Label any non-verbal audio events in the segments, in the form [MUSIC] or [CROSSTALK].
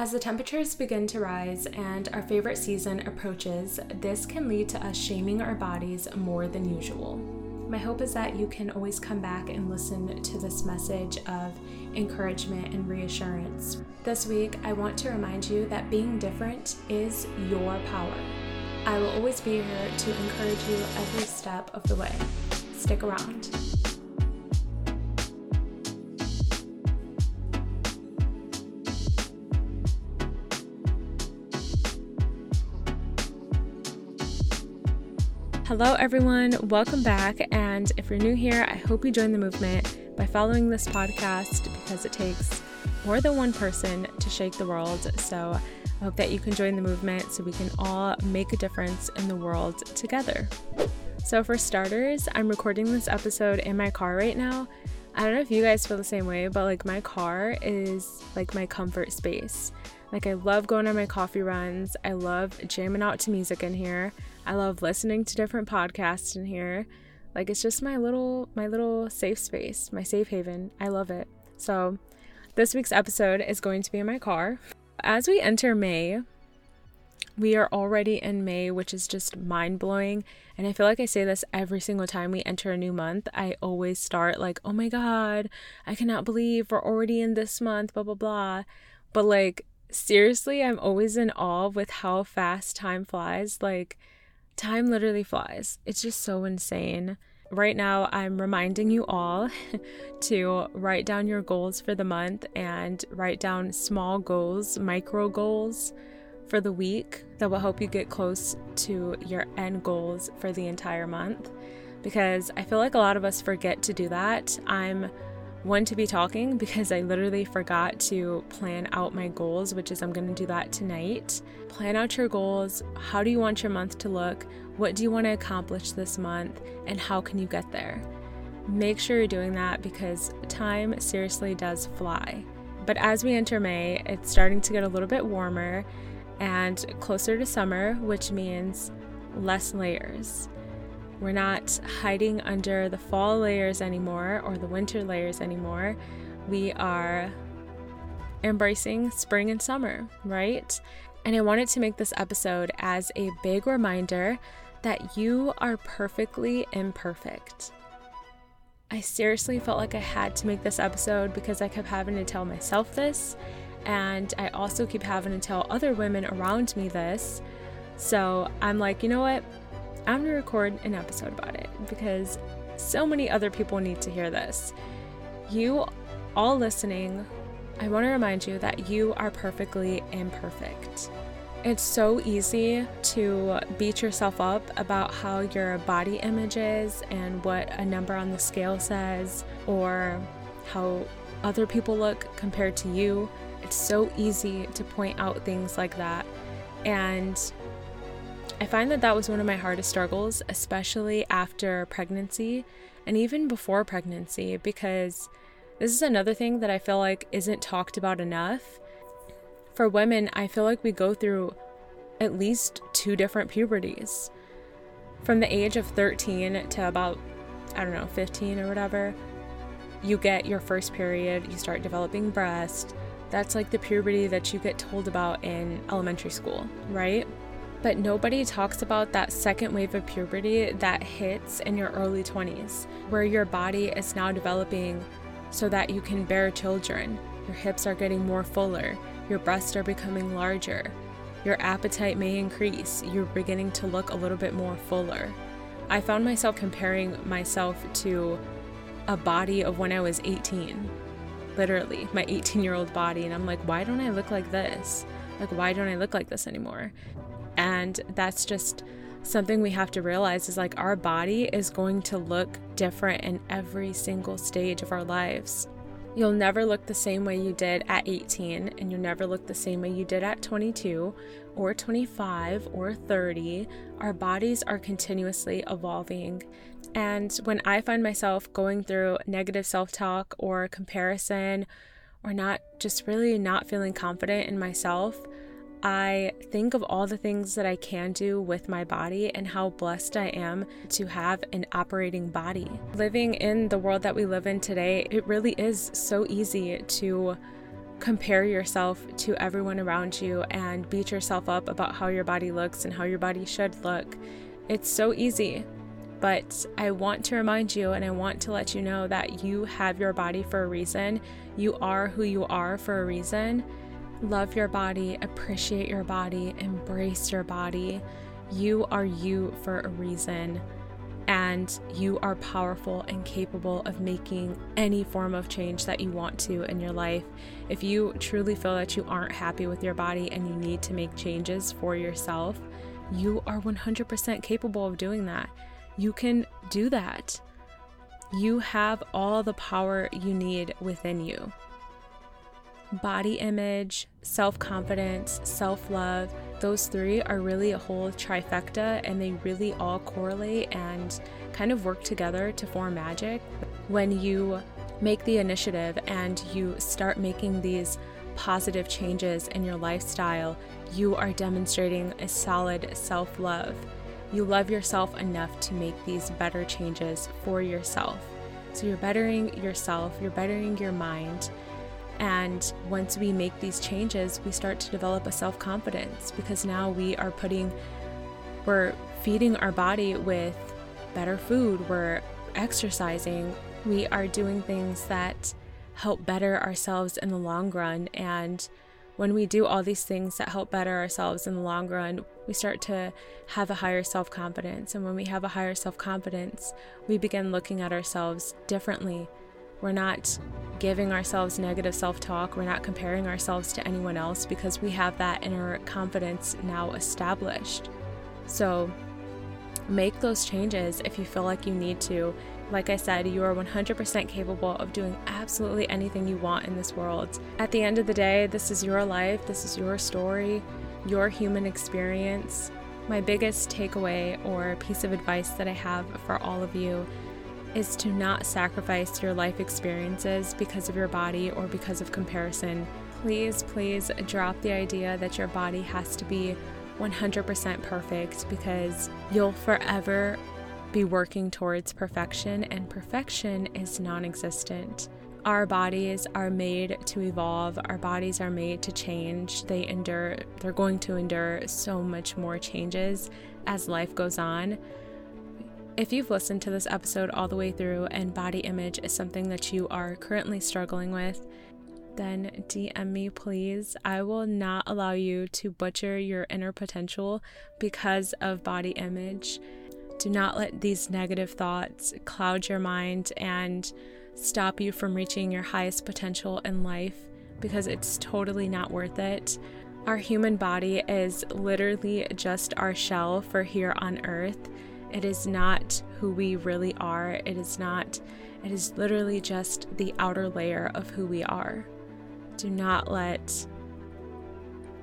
As the temperatures begin to rise and our favorite season approaches, this can lead to us shaming our bodies more than usual. My hope is that you can always come back and listen to this message of encouragement and reassurance. This week, I want to remind you that being different is your power. I will always be here to encourage you every step of the way. Stick around. Hello, everyone. Welcome back. And if you're new here, I hope you join the movement by following this podcast because it takes more than one person to shake the world. So I hope that you can join the movement so we can all make a difference in the world together. So, for starters, I'm recording this episode in my car right now. I don't know if you guys feel the same way, but like my car is like my comfort space. Like, I love going on my coffee runs. I love jamming out to music in here. I love listening to different podcasts in here. Like it's just my little my little safe space, my safe haven. I love it. So, this week's episode is going to be in my car. As we enter May, we are already in May, which is just mind blowing. And I feel like I say this every single time we enter a new month. I always start like, oh my God, I cannot believe we're already in this month, blah, blah, blah. But like, seriously, I'm always in awe with how fast time flies. Like, time literally flies. It's just so insane. Right now, I'm reminding you all [LAUGHS] to write down your goals for the month and write down small goals, micro goals for the week that will help you get close to your end goals for the entire month. Because I feel like a lot of us forget to do that. I'm one to be talking because I literally forgot to plan out my goals, which is I'm going to do that tonight. Plan out your goals. How do you want your month to look? What do you want to accomplish this month? And how can you get there? Make sure you're doing that because time seriously does fly. But as we enter May, it's starting to get a little bit warmer and closer to summer, which means less layers. We're not hiding under the fall layers anymore or the winter layers anymore. We are embracing spring and summer, right? And I wanted to make this episode as a big reminder that you are perfectly imperfect. I seriously felt like I had to make this episode because I kept having to tell myself this, and I also keep having to tell other women around me this. So I'm like, you know what? I'm gonna record an episode about it because so many other people need to hear this. You all listening, I want to remind you that you are perfectly imperfect. It's so easy to beat yourself up about how your body image is and what a number on the scale says, or how other people look compared to you. It's so easy to point out things like that. And I find that that was one of my hardest struggles, especially after pregnancy and even before pregnancy, because this is another thing that I feel like isn't talked about enough. For women, I feel like we go through at least two different puberties. From the age of 13 to about, I don't know, 15 or whatever, you get your first period, you start developing breast. That's like the puberty that you get told about in elementary school, right? But nobody talks about that second wave of puberty that hits in your early 20s, where your body is now developing so that you can bear children. Your hips are getting more fuller, your breasts are becoming larger, your appetite may increase, you're beginning to look a little bit more fuller. I found myself comparing myself to a body of when I was 18. Literally, my 18 year old body. And I'm like, why don't I look like this? Like, why don't I look like this anymore? And that's just something we have to realize is like our body is going to look different in every single stage of our lives. You'll never look the same way you did at 18, and you'll never look the same way you did at 22 or 25 or 30. Our bodies are continuously evolving. And when I find myself going through negative self talk or comparison, or not just really not feeling confident in myself, I think of all the things that I can do with my body and how blessed I am to have an operating body. Living in the world that we live in today, it really is so easy to compare yourself to everyone around you and beat yourself up about how your body looks and how your body should look. It's so easy. But I want to remind you and I want to let you know that you have your body for a reason. You are who you are for a reason. Love your body, appreciate your body, embrace your body. You are you for a reason and you are powerful and capable of making any form of change that you want to in your life. If you truly feel that you aren't happy with your body and you need to make changes for yourself, you are 100% capable of doing that. You can do that. You have all the power you need within you. Body image, self confidence, self love, those three are really a whole trifecta and they really all correlate and kind of work together to form magic. When you make the initiative and you start making these positive changes in your lifestyle, you are demonstrating a solid self love. You love yourself enough to make these better changes for yourself. So you're bettering yourself, you're bettering your mind, and once we make these changes, we start to develop a self confidence because now we are putting, we're feeding our body with better food, we're exercising, we are doing things that help better ourselves in the long run. And when we do all these things that help better ourselves in the long run, we start to have a higher self confidence. And when we have a higher self confidence, we begin looking at ourselves differently we're not giving ourselves negative self talk. We're not comparing ourselves to anyone else because we have that inner confidence now established. So make those changes if you feel like you need to. Like I said, you are 100% capable of doing absolutely anything you want in this world. At the end of the day, this is your life, this is your story, your human experience. My biggest takeaway or piece of advice that I have for all of you is to not sacrifice your life experiences because of your body or because of comparison. Please, please drop the idea that your body has to be 100% perfect because you'll forever be working towards perfection, and perfection is non existent. Our bodies are made to evolve, our bodies are made to change. They endure, they're going to endure so much more changes as life goes on. If you've listened to this episode all the way through and body image is something that you are currently struggling with, then DM me, please. I will not allow you to butcher your inner potential because of body image. Do not let these negative thoughts cloud your mind and stop you from reaching your highest potential in life because it's totally not worth it. Our human body is literally just our shell for here on earth. It is not who we really are. It is not, it is literally just the outer layer of who we are. Do not let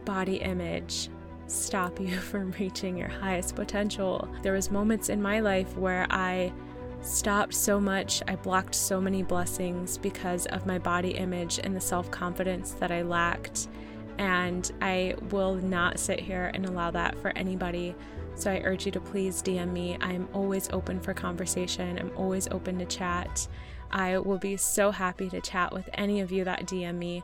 body image stop you [LAUGHS] from reaching your highest potential. There was moments in my life where I stopped so much, I blocked so many blessings because of my body image and the self-confidence that I lacked. And I will not sit here and allow that for anybody so I urge you to please DM me. I'm always open for conversation, I'm always open to chat. I will be so happy to chat with any of you that DM me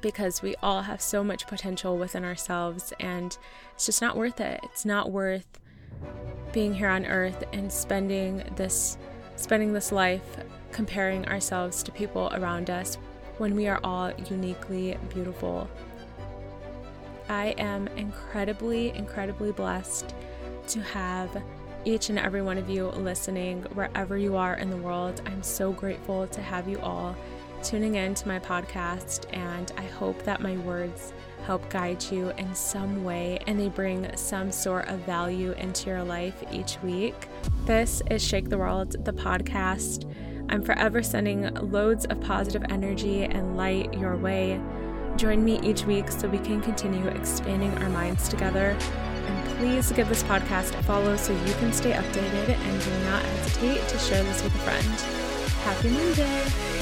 because we all have so much potential within ourselves and it's just not worth it. It's not worth being here on earth and spending this spending this life comparing ourselves to people around us when we are all uniquely beautiful I am incredibly, incredibly blessed to have each and every one of you listening wherever you are in the world. I'm so grateful to have you all tuning in to my podcast, and I hope that my words help guide you in some way and they bring some sort of value into your life each week. This is Shake the World, the podcast. I'm forever sending loads of positive energy and light your way. Join me each week so we can continue expanding our minds together. And please give this podcast a follow so you can stay updated and do not hesitate to share this with a friend. Happy Monday!